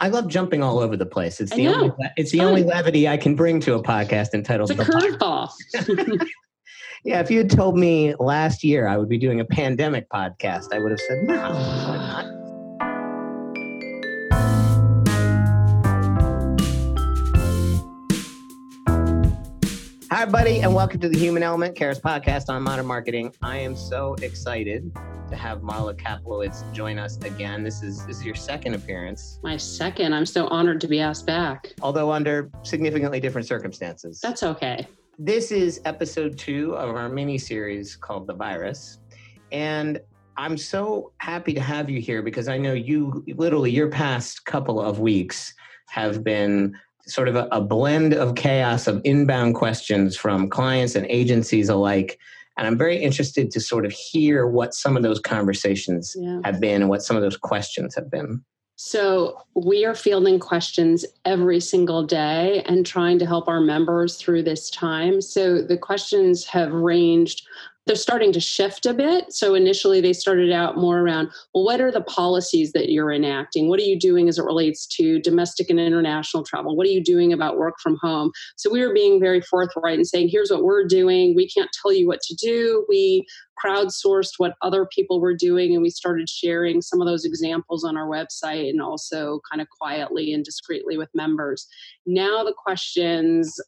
I love jumping all over the place. It's the only it's the only levity I can bring to a podcast entitled It's a curveball. yeah, if you had told me last year I would be doing a pandemic podcast, I would have said no. Hi, buddy, and welcome to the Human Element Carat's podcast on modern marketing. I am so excited to have Marla Kaplowitz join us again. This is this is your second appearance. My second. I'm so honored to be asked back. Although under significantly different circumstances. That's okay. This is episode two of our mini series called The Virus. And I'm so happy to have you here because I know you literally your past couple of weeks have been sort of a, a blend of chaos of inbound questions from clients and agencies alike and I'm very interested to sort of hear what some of those conversations yeah. have been and what some of those questions have been. So, we are fielding questions every single day and trying to help our members through this time. So, the questions have ranged they're starting to shift a bit. So initially they started out more around, well, what are the policies that you're enacting? What are you doing as it relates to domestic and international travel? What are you doing about work from home? So we were being very forthright and saying, here's what we're doing. We can't tell you what to do. We crowdsourced what other people were doing and we started sharing some of those examples on our website and also kind of quietly and discreetly with members. Now the questions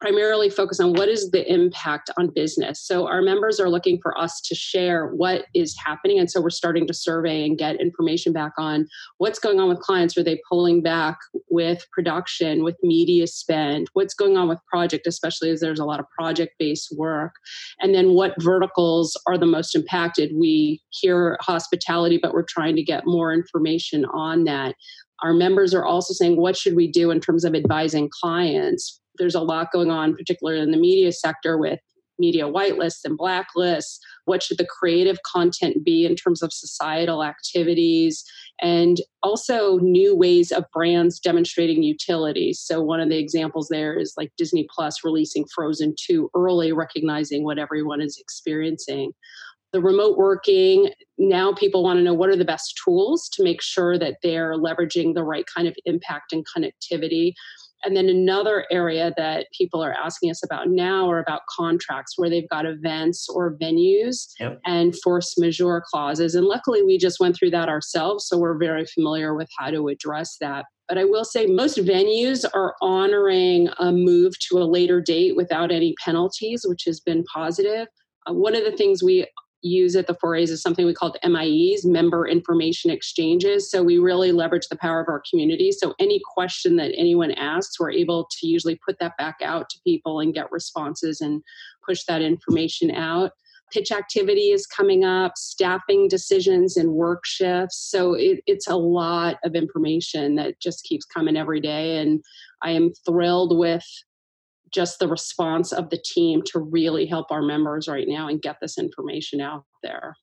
primarily focus on what is the impact on business. So our members are looking for us to share what is happening. And so we're starting to survey and get information back on what's going on with clients. Are they pulling back with production, with media spend? What's going on with project, especially as there's a lot of project based work? And then what verticals are the most impacted? We hear hospitality, but we're trying to get more information on that. Our members are also saying, what should we do in terms of advising clients? There's a lot going on, particularly in the media sector with media whitelists and blacklists. What should the creative content be in terms of societal activities? And also new ways of brands demonstrating utility. So, one of the examples there is like Disney Plus releasing Frozen 2 early, recognizing what everyone is experiencing. The remote working, now people want to know what are the best tools to make sure that they're leveraging the right kind of impact and connectivity. And then another area that people are asking us about now are about contracts where they've got events or venues yep. and force majeure clauses. And luckily, we just went through that ourselves. So we're very familiar with how to address that. But I will say most venues are honoring a move to a later date without any penalties, which has been positive. Uh, one of the things we use at the 4As is something we called MIEs, member information exchanges. So we really leverage the power of our community. So any question that anyone asks, we're able to usually put that back out to people and get responses and push that information out. Pitch activity is coming up, staffing decisions and work shifts. So it, it's a lot of information that just keeps coming every day. And I am thrilled with just the response of the team to really help our members right now and get this information out there.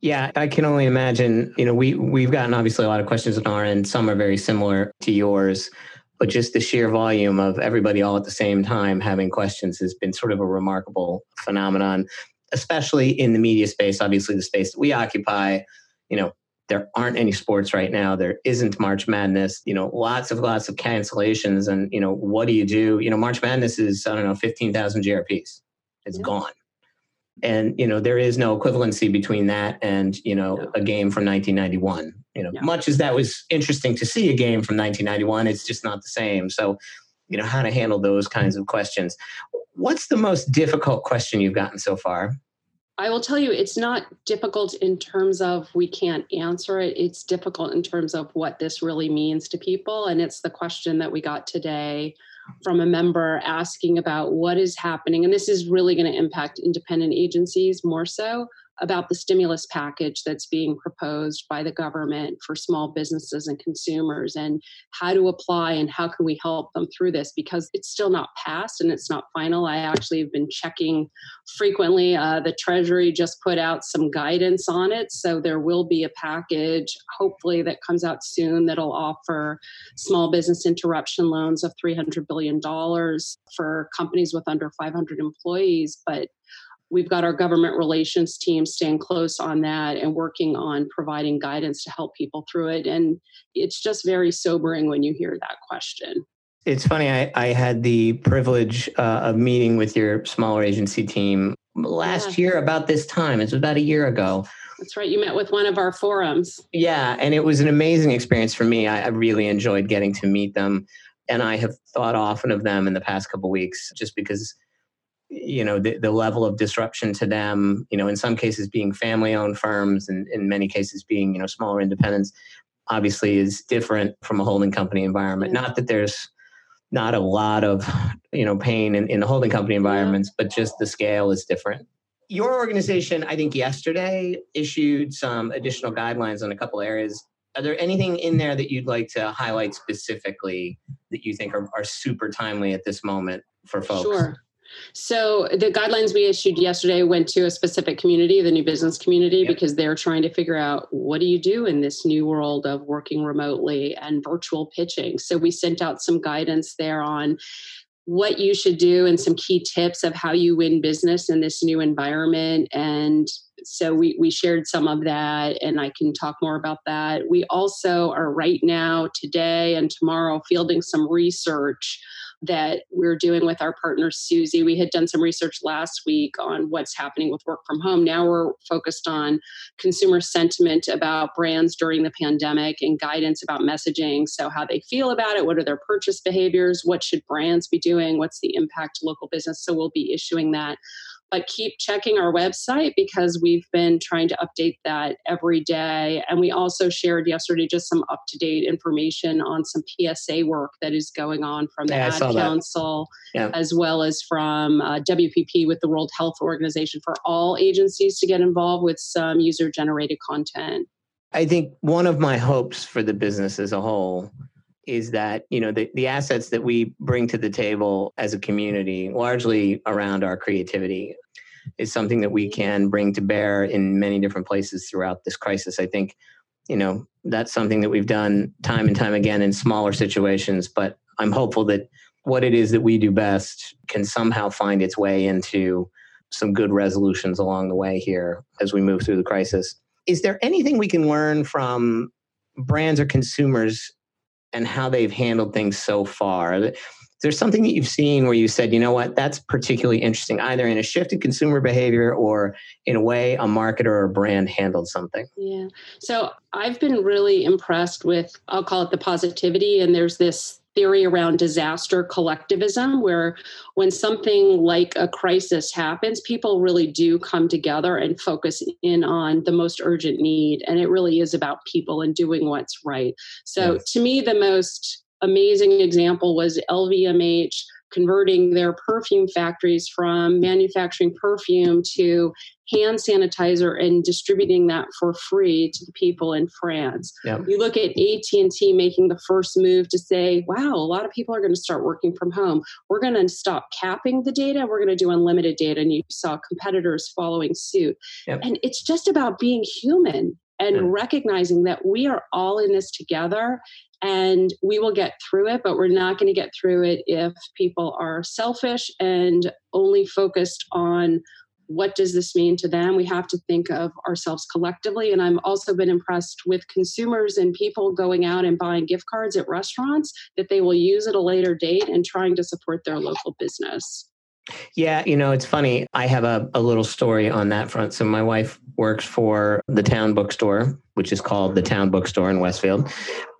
Yeah, I can only imagine. You know, we we've gotten obviously a lot of questions on our end. Some are very similar to yours, but just the sheer volume of everybody all at the same time having questions has been sort of a remarkable phenomenon, especially in the media space. Obviously, the space that we occupy. You know, there aren't any sports right now. There isn't march madness you know lots of lots of cancellations and you know what do you do? You know march madness is i don't know 15000 grps it's yeah. gone. And you know there is no equivalency between that and you know no. a game from 1991 you know no. much as that was interesting to see a game from 1991 it's just not the same. So you know how to handle those kinds mm-hmm. of questions. What's the most difficult question you've gotten so far I will tell you, it's not difficult in terms of we can't answer it. It's difficult in terms of what this really means to people. And it's the question that we got today from a member asking about what is happening. And this is really going to impact independent agencies more so about the stimulus package that's being proposed by the government for small businesses and consumers and how to apply and how can we help them through this? Because it's still not passed and it's not final. I actually have been checking frequently uh, the treasury just put out some guidance on it. So there will be a package hopefully that comes out soon that'll offer small business interruption loans of $300 billion for companies with under 500 employees. But we've got our government relations team staying close on that and working on providing guidance to help people through it. And it's just very sobering when you hear that question. It's funny. I, I had the privilege uh, of meeting with your smaller agency team last yeah. year about this time. It was about a year ago. That's right. You met with one of our forums. Yeah, and it was an amazing experience for me. I, I really enjoyed getting to meet them, and I have thought often of them in the past couple weeks, just because you know the, the level of disruption to them you know in some cases being family owned firms and in many cases being you know smaller independents obviously is different from a holding company environment. Yeah. not that there's not a lot of you know pain in, in the holding company environments yeah. but just the scale is different. Your organization i think yesterday issued some additional guidelines on a couple areas. Are there anything in there that you'd like to highlight specifically that you think are, are super timely at this moment for folks? Sure so the guidelines we issued yesterday went to a specific community, the new business community, yep. because they're trying to figure out what do you do in this new world of working remotely and virtual pitching. So we sent out some guidance there on what you should do and some key tips of how you win business in this new environment and so we, we shared some of that and i can talk more about that we also are right now today and tomorrow fielding some research that we're doing with our partner Suzy. We had done some research last week on what's happening with work from home. Now we're focused on consumer sentiment about brands during the pandemic and guidance about messaging. So, how they feel about it, what are their purchase behaviors, what should brands be doing, what's the impact to local business. So, we'll be issuing that but keep checking our website because we've been trying to update that every day. And we also shared yesterday just some up to date information on some PSA work that is going on from the yeah, Ad Council, yeah. as well as from uh, WPP with the World Health Organization for all agencies to get involved with some user generated content. I think one of my hopes for the business as a whole is that you know the, the assets that we bring to the table as a community largely around our creativity is something that we can bring to bear in many different places throughout this crisis. I think you know that's something that we've done time and time again in smaller situations but i'm hopeful that what it is that we do best can somehow find its way into some good resolutions along the way here as we move through the crisis. Is there anything we can learn from brands or consumers and how they've handled things so far. There's something that you've seen where you said, you know what, that's particularly interesting, either in a shift in consumer behavior or in a way a marketer or a brand handled something. Yeah. So I've been really impressed with, I'll call it the positivity. And there's this theory around disaster collectivism, where when something like a crisis happens, people really do come together and focus in on the most urgent need. And it really is about people and doing what's right. So yes. to me, the most amazing example was LVMH converting their perfume factories from manufacturing perfume to hand sanitizer and distributing that for free to the people in France. Yep. You look at AT&T making the first move to say, wow, a lot of people are going to start working from home. We're going to stop capping the data. We're going to do unlimited data. And you saw competitors following suit. Yep. And it's just about being human and recognizing that we are all in this together and we will get through it, but we're not going to get through it if people are selfish and only focused on what does this mean to them we have to think of ourselves collectively and i've also been impressed with consumers and people going out and buying gift cards at restaurants that they will use at a later date and trying to support their local business yeah, you know, it's funny. I have a, a little story on that front. So, my wife works for the town bookstore, which is called the town bookstore in Westfield.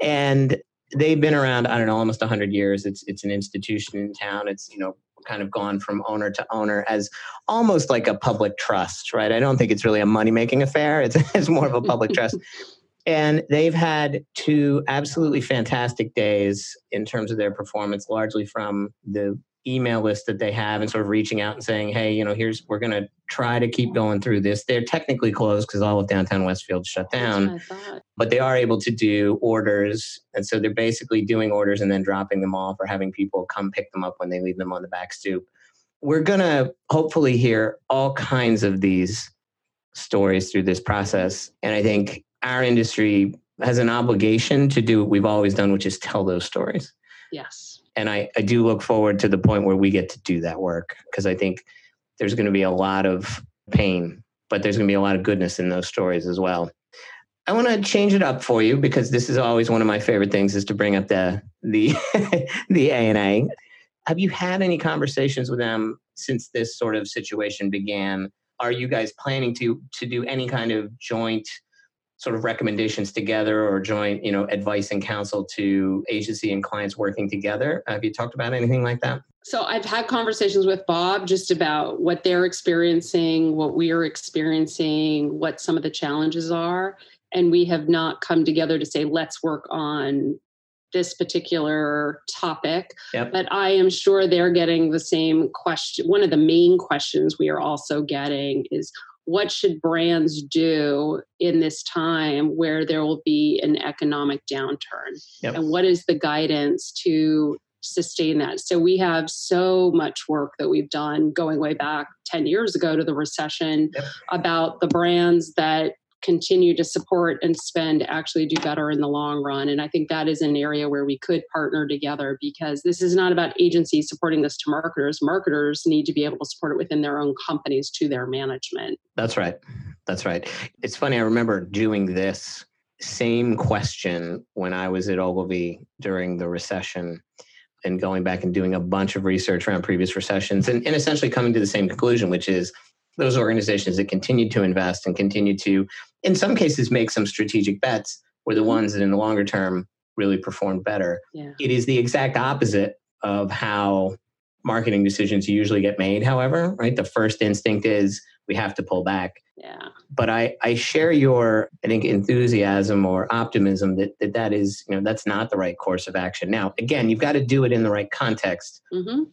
And they've been around, I don't know, almost 100 years. It's, it's an institution in town. It's, you know, kind of gone from owner to owner as almost like a public trust, right? I don't think it's really a money making affair, it's, it's more of a public trust. And they've had two absolutely fantastic days in terms of their performance, largely from the email list that they have and sort of reaching out and saying, hey, you know, here's, we're going to try to keep going through this. They're technically closed because all of downtown Westfield shut down, but they are able to do orders. And so they're basically doing orders and then dropping them off or having people come pick them up when they leave them on the back stoop. We're going to hopefully hear all kinds of these stories through this process. And I think our industry has an obligation to do what we've always done, which is tell those stories. Yes and I, I do look forward to the point where we get to do that work because I think there's going to be a lot of pain, but there's going to be a lot of goodness in those stories as well. I want to change it up for you because this is always one of my favorite things is to bring up the the the ANA. Have you had any conversations with them since this sort of situation began? Are you guys planning to to do any kind of joint sort of recommendations together or joint, you know, advice and counsel to agency and clients working together? Have you talked about anything like that? So I've had conversations with Bob just about what they're experiencing, what we are experiencing, what some of the challenges are and we have not come together to say let's work on this particular topic yep. but i am sure they're getting the same question one of the main questions we are also getting is what should brands do in this time where there will be an economic downturn yep. and what is the guidance to sustain that so we have so much work that we've done going way back 10 years ago to the recession yep. about the brands that continue to support and spend actually do better in the long run. And I think that is an area where we could partner together because this is not about agencies supporting this to marketers. Marketers need to be able to support it within their own companies to their management. That's right. That's right. It's funny. I remember doing this same question when I was at Ogilvy during the recession and going back and doing a bunch of research around previous recessions and, and essentially coming to the same conclusion, which is those organizations that continue to invest and continue to, in some cases, make some strategic bets were the ones that in the longer term really performed better. Yeah. It is the exact opposite of how marketing decisions usually get made, however, right? The first instinct is we have to pull back. Yeah. But I, I share your, I think, enthusiasm or optimism that, that that is, you know, that's not the right course of action. Now, again, you've got to do it in the right context. Mm-hmm.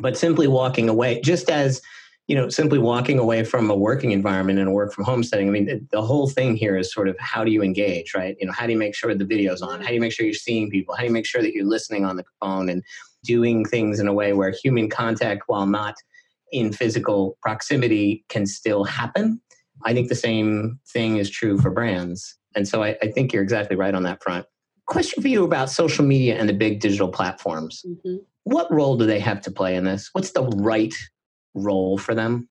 But simply walking away, just as you know, simply walking away from a working environment and a work from home setting. I mean, the whole thing here is sort of how do you engage, right? You know, how do you make sure the video's on? How do you make sure you're seeing people? How do you make sure that you're listening on the phone and doing things in a way where human contact, while not in physical proximity, can still happen? I think the same thing is true for brands. And so I, I think you're exactly right on that front. Question for you about social media and the big digital platforms. Mm-hmm. What role do they have to play in this? What's the right role for them?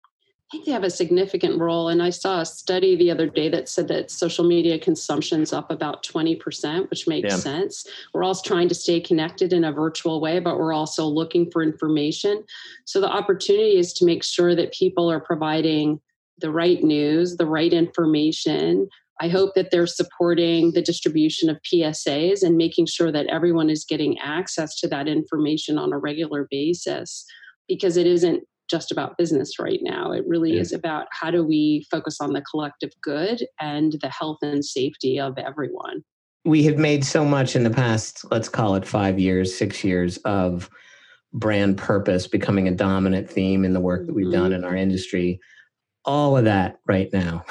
I think they have a significant role. And I saw a study the other day that said that social media consumption's up about 20%, which makes yeah. sense. We're all trying to stay connected in a virtual way, but we're also looking for information. So the opportunity is to make sure that people are providing the right news, the right information. I hope that they're supporting the distribution of PSAs and making sure that everyone is getting access to that information on a regular basis because it isn't just about business right now. It really yeah. is about how do we focus on the collective good and the health and safety of everyone. We have made so much in the past, let's call it five years, six years, of brand purpose becoming a dominant theme in the work that we've mm-hmm. done in our industry. All of that right now,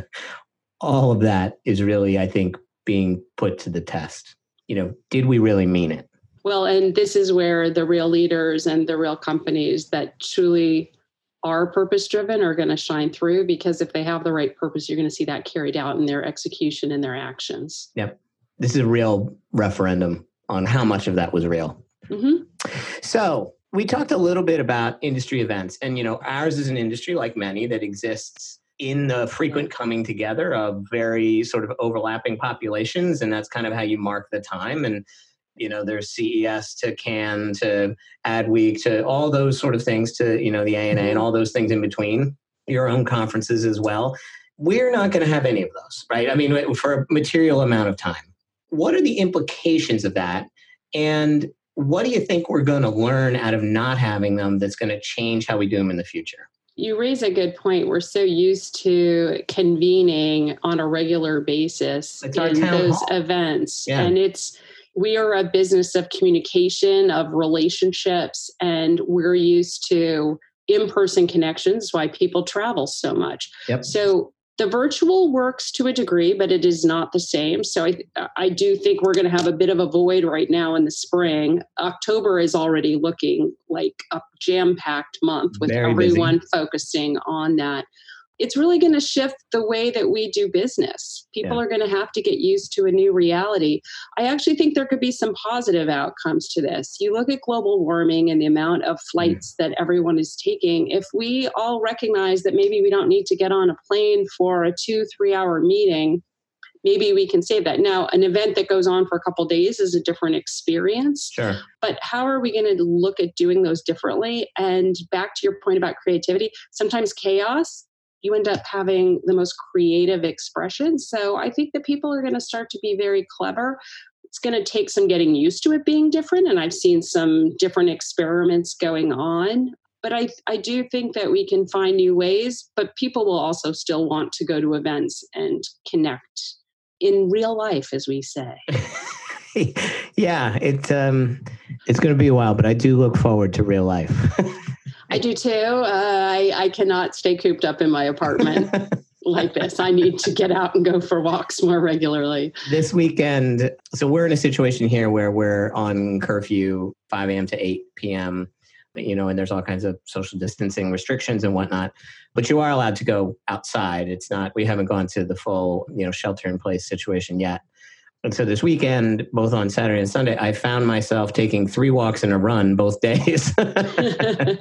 all of that is really, I think, being put to the test. You know, did we really mean it? Well, and this is where the real leaders and the real companies that truly are purpose driven are going to shine through because if they have the right purpose, you're going to see that carried out in their execution and their actions. Yep. This is a real referendum on how much of that was real. Mm-hmm. So, we talked a little bit about industry events, and you know, ours is an industry like many that exists in the frequent coming together of very sort of overlapping populations, and that's kind of how you mark the time. And you know there's CES to Cannes to ad week to all those sort of things to you know the ANA and mm-hmm. all those things in between your own conferences as well we're not going to have any of those right i mean for a material amount of time what are the implications of that and what do you think we're going to learn out of not having them that's going to change how we do them in the future you raise a good point. We're so used to convening on a regular basis it's in those hall. events. Yeah. And it's we are a business of communication, of relationships, and we're used to in person connections, why people travel so much. Yep. So the virtual works to a degree, but it is not the same. So I, I do think we're going to have a bit of a void right now in the spring. October is already looking like a jam packed month with Very everyone busy. focusing on that it's really going to shift the way that we do business. People yeah. are going to have to get used to a new reality. I actually think there could be some positive outcomes to this. You look at global warming and the amount of flights mm. that everyone is taking. If we all recognize that maybe we don't need to get on a plane for a two, three hour meeting, maybe we can save that. Now, an event that goes on for a couple days is a different experience. Sure. But how are we going to look at doing those differently? And back to your point about creativity, sometimes chaos, you end up having the most creative expression. So I think that people are going to start to be very clever. It's going to take some getting used to it being different. And I've seen some different experiments going on but I, I do think that we can find new ways but people will also still want to go to events and connect in real life, as we say. yeah, it's um, it's going to be a while, but I do look forward to real life. I do too. Uh, I, I cannot stay cooped up in my apartment like this. I need to get out and go for walks more regularly. This weekend, so we're in a situation here where we're on curfew 5 a.m. to 8 p.m you know, and there's all kinds of social distancing restrictions and whatnot. But you are allowed to go outside. It's not, we haven't gone to the full, you know, shelter in place situation yet. And so this weekend, both on Saturday and Sunday, I found myself taking three walks and a run both days. there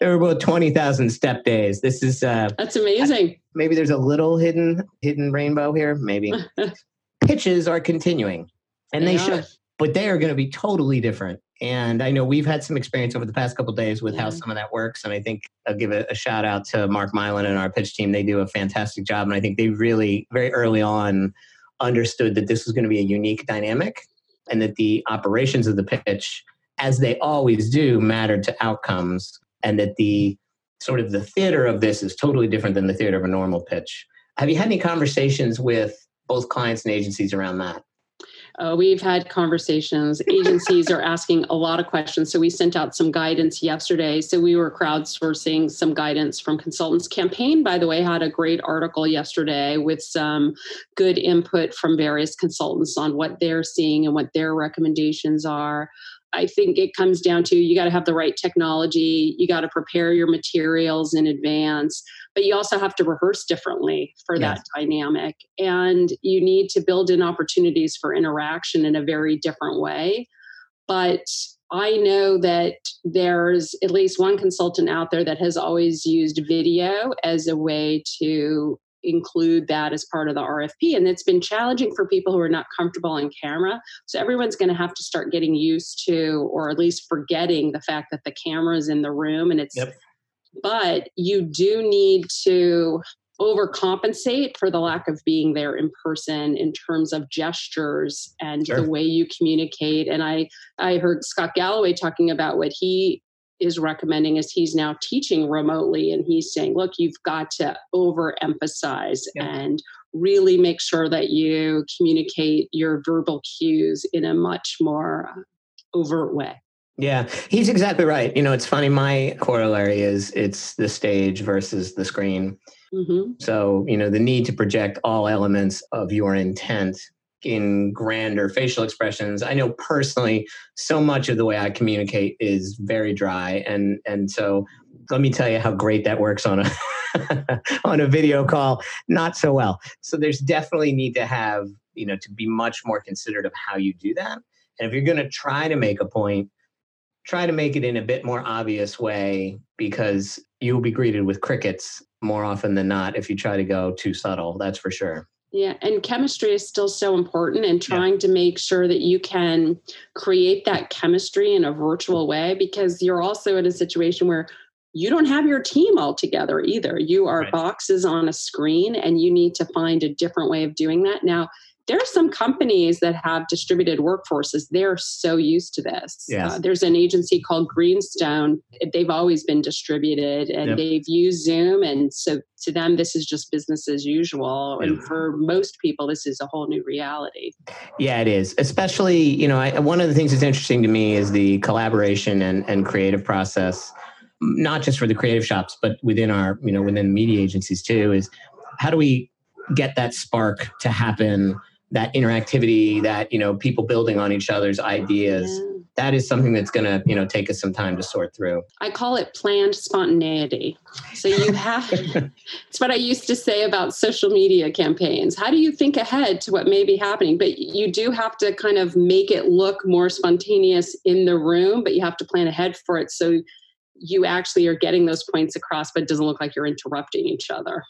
were about 20,000 step days. This is, uh, that's amazing. Maybe there's a little hidden, hidden rainbow here. Maybe pitches are continuing and they, they should, but they are going to be totally different and I know we've had some experience over the past couple days with yeah. how some of that works. And I think I'll give a, a, shout out to Mark Mylan and our pitch team. They do a fantastic job. And I think they really, very early on, understood that this was going to be a unique dynamic and that the operations of the pitch, as they always do, mattered to outcomes. And that the sort of the theater of this is totally different than the theater of a normal pitch. Have you had any conversations with both clients and agencies around that? Uh, we've had conversations. Agencies are asking a lot of questions. So we sent out some guidance yesterday. So we were crowdsourcing some guidance from consultants. Campaign, by the way, had a great article yesterday with some good input from various consultants on what they're seeing and what their recommendations are. I think it comes down to you got to have the right technology, you got to prepare your materials in advance, but you also have to rehearse differently for yes. that dynamic. And you need to build in opportunities for interaction in a very different way. But I know that there's at least one consultant out there that has always used video as a way to include that as part of the RFP. And it's been challenging for people who are not comfortable on camera. So everyone's going to have to start getting used to, or at least forgetting the fact that the camera is in the room and it's. Yep. But you do need to overcompensate for the lack of being there in person in terms of gestures and sure. the way you communicate and i i heard scott galloway talking about what he is recommending is he's now teaching remotely and he's saying look you've got to overemphasize yeah. and really make sure that you communicate your verbal cues in a much more overt way yeah he's exactly right you know it's funny my corollary is it's the stage versus the screen mm-hmm. so you know the need to project all elements of your intent in grander facial expressions. I know personally, so much of the way I communicate is very dry, and and so let me tell you how great that works on a on a video call. Not so well. So there's definitely need to have you know to be much more considerate of how you do that. And if you're going to try to make a point, try to make it in a bit more obvious way because you'll be greeted with crickets more often than not if you try to go too subtle. That's for sure. Yeah, and chemistry is still so important and trying yeah. to make sure that you can create that chemistry in a virtual way because you're also in a situation where you don't have your team all together either. You are right. boxes on a screen and you need to find a different way of doing that. Now, there are some companies that have distributed workforces. They're so used to this. Yes. Uh, there's an agency called Greenstone. They've always been distributed and yep. they've used Zoom. And so to them, this is just business as usual. And for most people, this is a whole new reality. Yeah, it is. Especially, you know, I, one of the things that's interesting to me is the collaboration and, and creative process, not just for the creative shops, but within our, you know, within media agencies too, is how do we get that spark to happen? That interactivity, that you know, people building on each other's ideas. that is something that's going to, you know, take us some time to sort through. I call it planned spontaneity. So you have, it's what I used to say about social media campaigns. How do you think ahead to what may be happening? But you do have to kind of make it look more spontaneous in the room, but you have to plan ahead for it. So you actually are getting those points across, but it doesn't look like you're interrupting each other.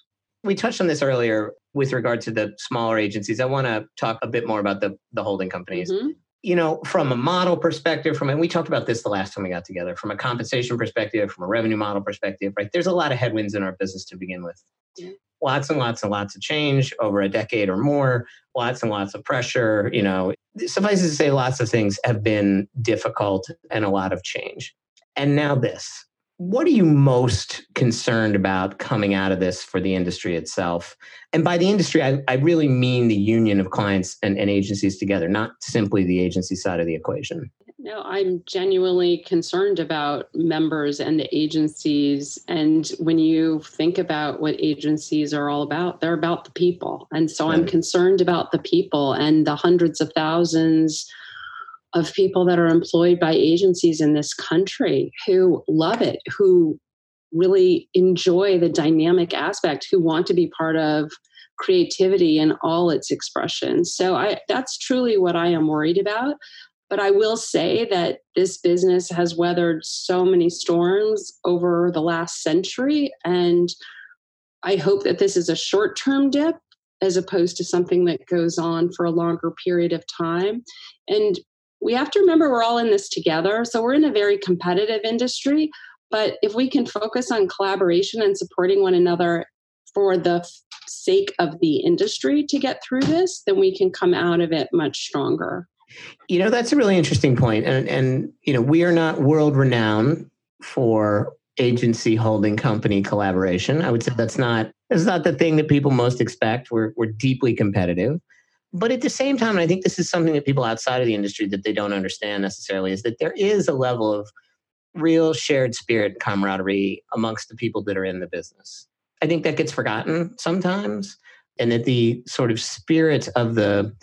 We touched on this earlier with regard to the smaller agencies. I want to talk a bit more about the, the holding companies. Mm-hmm. You know, from a model perspective, from and we talked about this the last time we got together, from a compensation perspective, from a revenue model perspective, right? There's a lot of headwinds in our business to begin with. Yeah. Lots and lots and lots of change over a decade or more, lots and lots of pressure. You know, suffice it to say, lots of things have been difficult and a lot of change. And now this. What are you most concerned about coming out of this for the industry itself? And by the industry, I, I really mean the union of clients and, and agencies together, not simply the agency side of the equation. No, I'm genuinely concerned about members and the agencies. And when you think about what agencies are all about, they're about the people. And so right. I'm concerned about the people and the hundreds of thousands of people that are employed by agencies in this country who love it, who really enjoy the dynamic aspect, who want to be part of creativity in all its expressions. So I that's truly what I am worried about. But I will say that this business has weathered so many storms over the last century. And I hope that this is a short term dip as opposed to something that goes on for a longer period of time. And we have to remember we're all in this together. So we're in a very competitive industry. But if we can focus on collaboration and supporting one another for the sake of the industry to get through this, then we can come out of it much stronger. You know, that's a really interesting point. And, and you know, we are not world renowned for agency holding company collaboration. I would say that's not that's not the thing that people most expect. We're we're deeply competitive. But at the same time, I think this is something that people outside of the industry that they don't understand necessarily, is that there is a level of real shared spirit camaraderie amongst the people that are in the business. I think that gets forgotten sometimes, and that the sort of spirit of the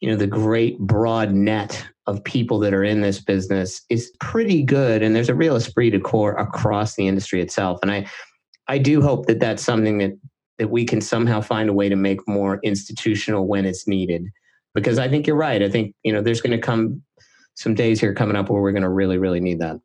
you know the great broad net of people that are in this business is pretty good and there's a real esprit de corps across the industry itself and i i do hope that that's something that that we can somehow find a way to make more institutional when it's needed. Because I think you're right. I think, you know, there's going to come some days here coming up where we're going to really, really need that.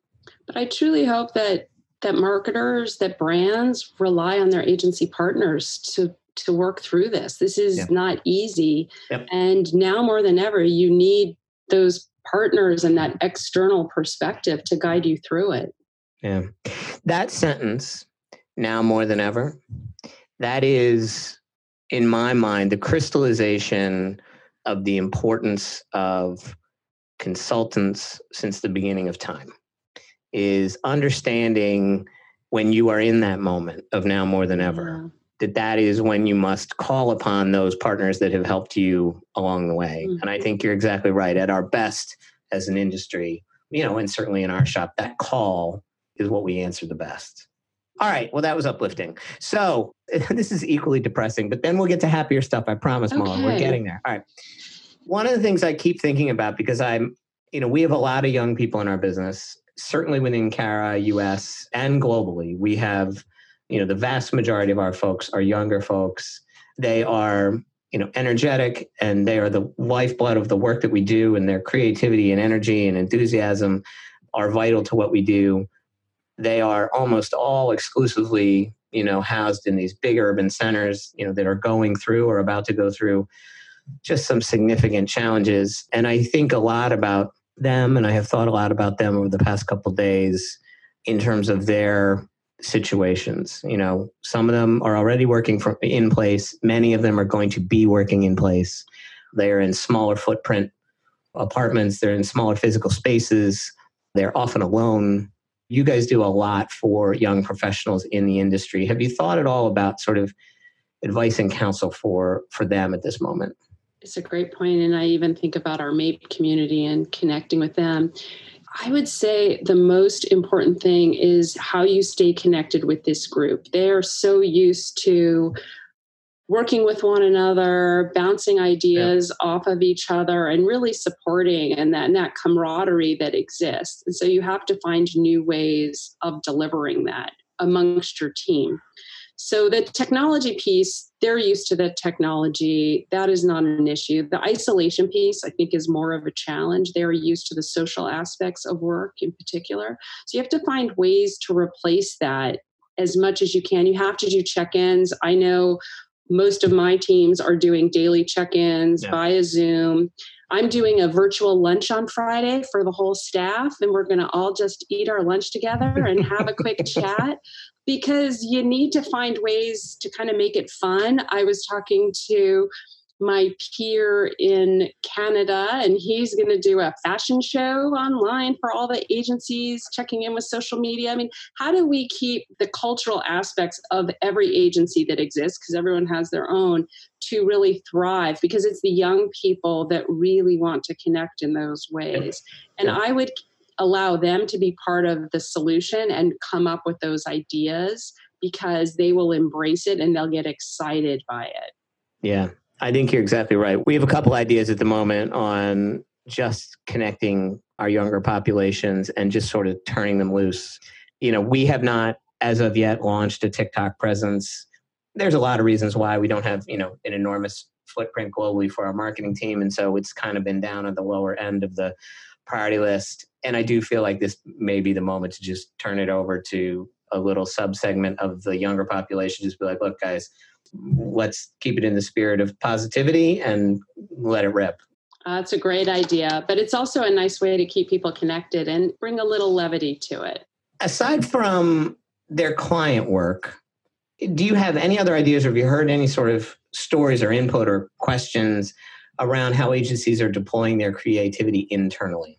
But I truly hope that that marketers, that brands rely on their agency partners to to work through this. This is not easy. Yep. And now more than ever, you need those partners and that external perspective to guide you through it. Yeah. That sentence, now more than ever, that is, in my mind, the crystallization of the importance of consultants since the beginning of time is understanding when you are in that moment of now more than ever yeah. that that is when you must call upon those partners that have helped you along the way mm-hmm. and i think you're exactly right at our best as an industry you know and certainly in our shop that call is what we answer the best all right. Well, that was uplifting. So this is equally depressing, but then we'll get to happier stuff. I promise, okay. We're getting there. All right. One of the things I keep thinking about because I'm, you know, we have a lot of young people in our business, certainly within Carat US and globally. We have, you know, the vast majority of our folks are younger folks. They are, you know, energetic and they are the lifeblood of the work that we do, and their creativity and energy and enthusiasm are vital to what we do they are almost all exclusively you know housed in these big urban centers you know that are going through or about to go through just some significant challenges. And i think a lot about them and i have thought a lot about them over the past couple days in terms of their situations. You know some of them are already working from in place. Many of them are going to be working in place. They're in smaller footprint apartments. They're in smaller physical spaces. They're often alone you guys do a lot for young professionals in the industry. Have you thought at all about sort of advice and counsel for for them at this moment? It's a great point, and I even think about our MAIP community and connecting with them. I would say the most important thing is how you stay connected with this group. They are so used to working with one another, bouncing ideas yeah. off of each other, and really supporting and that, and that camaraderie that exists. And so you have to find new ways of delivering that amongst your team. So the technology piece, they're used to the technology. That is not an issue. The isolation piece, I think, is more of a challenge. They're used to the social aspects of work in particular. So you have to find ways to replace that as much as you can. You have to do check ins. I know most of my teams are doing daily check-ins yeah. via zoom. I'm doing a virtual lunch on friday for the whole staff and we're going to all just eat our lunch together and have a quick chat. Because you need to find ways to kind of make it fun. I was talking to my peer in Canada, and he's going to do a fashion show online for all the agencies checking in with social media. I mean, how do we keep the cultural aspects of every agency that exists, because everyone has their own, to really thrive? Because it's the young people that really want to connect in those ways. And I would allow them to be part of the solution and come up with those ideas because they will embrace it and they'll get excited by it. Yeah, I think you're exactly right. We have a couple ideas at the moment on just connecting our younger populations and just sort of turning them loose. You know, we have not, as of yet, launched a TikTok presence. There's a lot of reasons why we don't have, you know, an enormous footprint globally for our marketing team. And so it's kind of been down at the lower end of the priority list. And I do feel like this may be the moment to just turn it over to a little subsegment of the younger population. Just be like, look, guys, let's keep it in the spirit of positivity and let it rip. Uh, that's a great idea, but it's also a nice way to keep people connected and bring a little levity to it. Aside from their client work, do you have any other ideas or have you heard any sort of stories or input or questions around how agencies are deploying their creativity internally?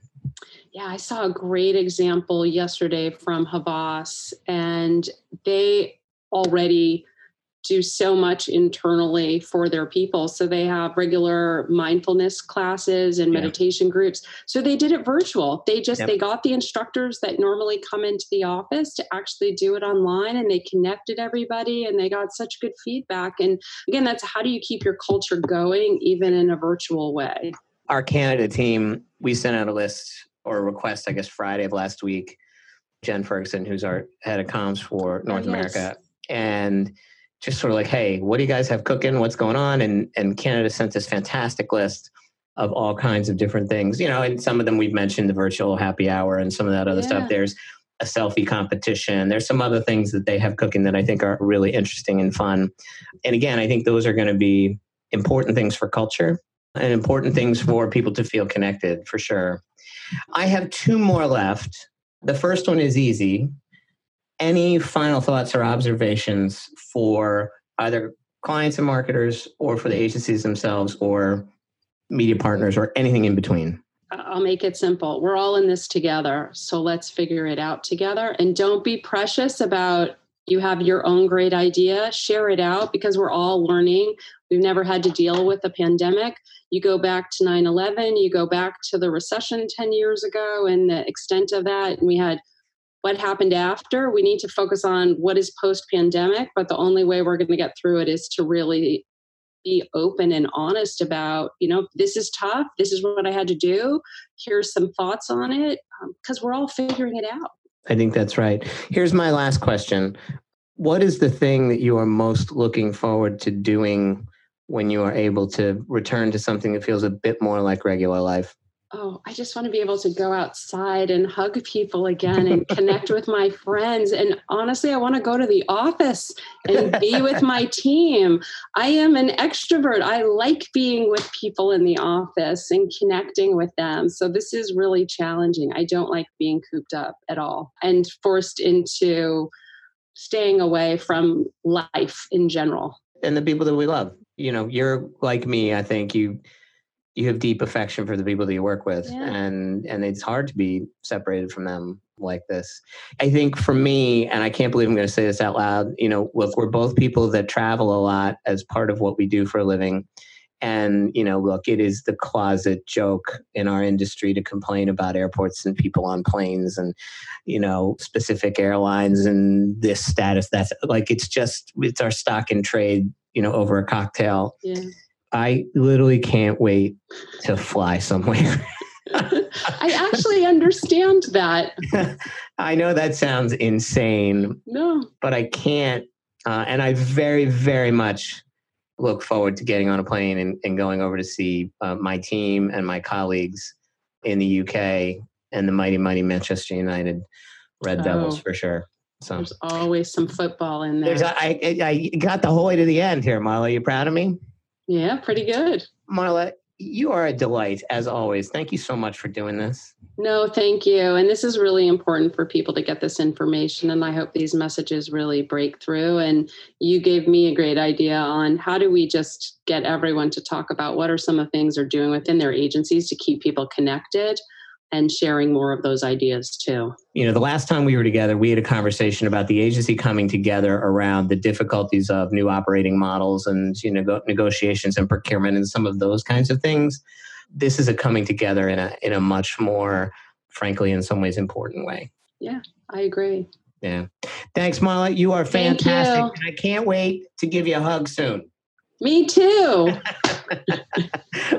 Yeah, I saw a great example yesterday from Havas, and they already do so much internally for their people. So they have regular mindfulness classes and meditation yeah. groups. So they did it virtual. They just yep. they got the instructors that normally come into the office to actually do it online and they connected everybody and they got such good feedback. And again, that's how do you keep your culture going even in a virtual way? Our Canada team, we sent out a list or a request, I guess Friday of last week. Jen Ferguson, who's our head of comms for North oh, yes. America. And just sort of like, hey, what do you guys have cooking? What's going on? And and Canada sent this fantastic list of all kinds of different things. You know, and some of them we've mentioned the virtual happy hour and some of that other yeah. stuff. There's a selfie competition. There's some other things that they have cooking that I think are really interesting and fun. And again, I think those are going to be important things for culture and important things for people to feel connected for sure. I have two more left. The first one is easy any final thoughts or observations for either clients and marketers or for the agencies themselves or media partners or anything in between? I'll make it simple. We're all in this together. So let's figure it out together. And don't be precious about you have your own great idea, share it out because we're all learning. We've never had to deal with a pandemic. You go back to 9 11, you go back to the recession 10 years ago and the extent of that. And we had what happened after. We need to focus on what is post pandemic, but the only way we're going to get through it is to really be open and honest about, you know, this is tough. This is what I had to do. Here's some thoughts on it because um, we're all figuring it out. I think that's right. Here's my last question What is the thing that you are most looking forward to doing when you are able to return to something that feels a bit more like regular life? Oh, I just want to be able to go outside and hug people again and connect with my friends. And honestly, I want to go to the office and be with my team. I am an extrovert. I like being with people in the office and connecting with them. So this is really challenging. I don't like being cooped up at all and forced into staying away from life in general. And the people that we love. You know, you're like me, I think you you have deep affection for the people that you work with yeah. and and it's hard to be separated from them like this i think for me and i can't believe i'm going to say this out loud you know look we're both people that travel a lot as part of what we do for a living and you know look it is the closet joke in our industry to complain about airports and people on planes and you know specific airlines and this status that's like it's just it's our stock and trade you know, over a cocktail. Yeah. I literally can't wait to fly somewhere. I actually understand that. I know that sounds insane. No. But I can't. Uh, and I very, very much look forward to getting on a plane and, and going over to see uh, my team and my colleagues in the UK and the mighty, mighty Manchester United Red oh, Devils for sure. So there's always some football in there. I, I, I got the whole way to the end here, Marla. You proud of me? Yeah, pretty good. Marla, you are a delight as always. Thank you so much for doing this. No, thank you. And this is really important for people to get this information. And I hope these messages really break through. And you gave me a great idea on how do we just get everyone to talk about what are some of the things they're doing within their agencies to keep people connected and sharing more of those ideas too. You know, the last time we were together, we had a conversation about the agency coming together around the difficulties of new operating models and you know negotiations and procurement and some of those kinds of things. This is a coming together in a in a much more, frankly, in some ways, important way. Yeah, I agree. Yeah. Thanks, Marla. You are fantastic. You. I can't wait to give you a hug soon. Me too.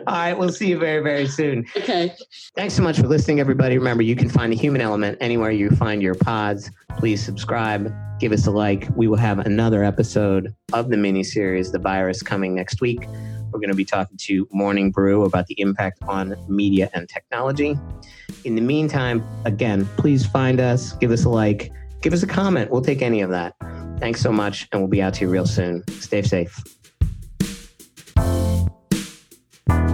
All right, we'll see you very, very soon. Okay. Thanks so much for listening, everybody. Remember, you can find the human element anywhere you find your pods. Please subscribe, give us a like. We will have another episode of the mini series, The Virus, coming next week. We're going to be talking to Morning Brew about the impact on media and technology. In the meantime, again, please find us, give us a like, give us a comment. We'll take any of that. Thanks so much, and we'll be out to you real soon. Stay safe. Bye.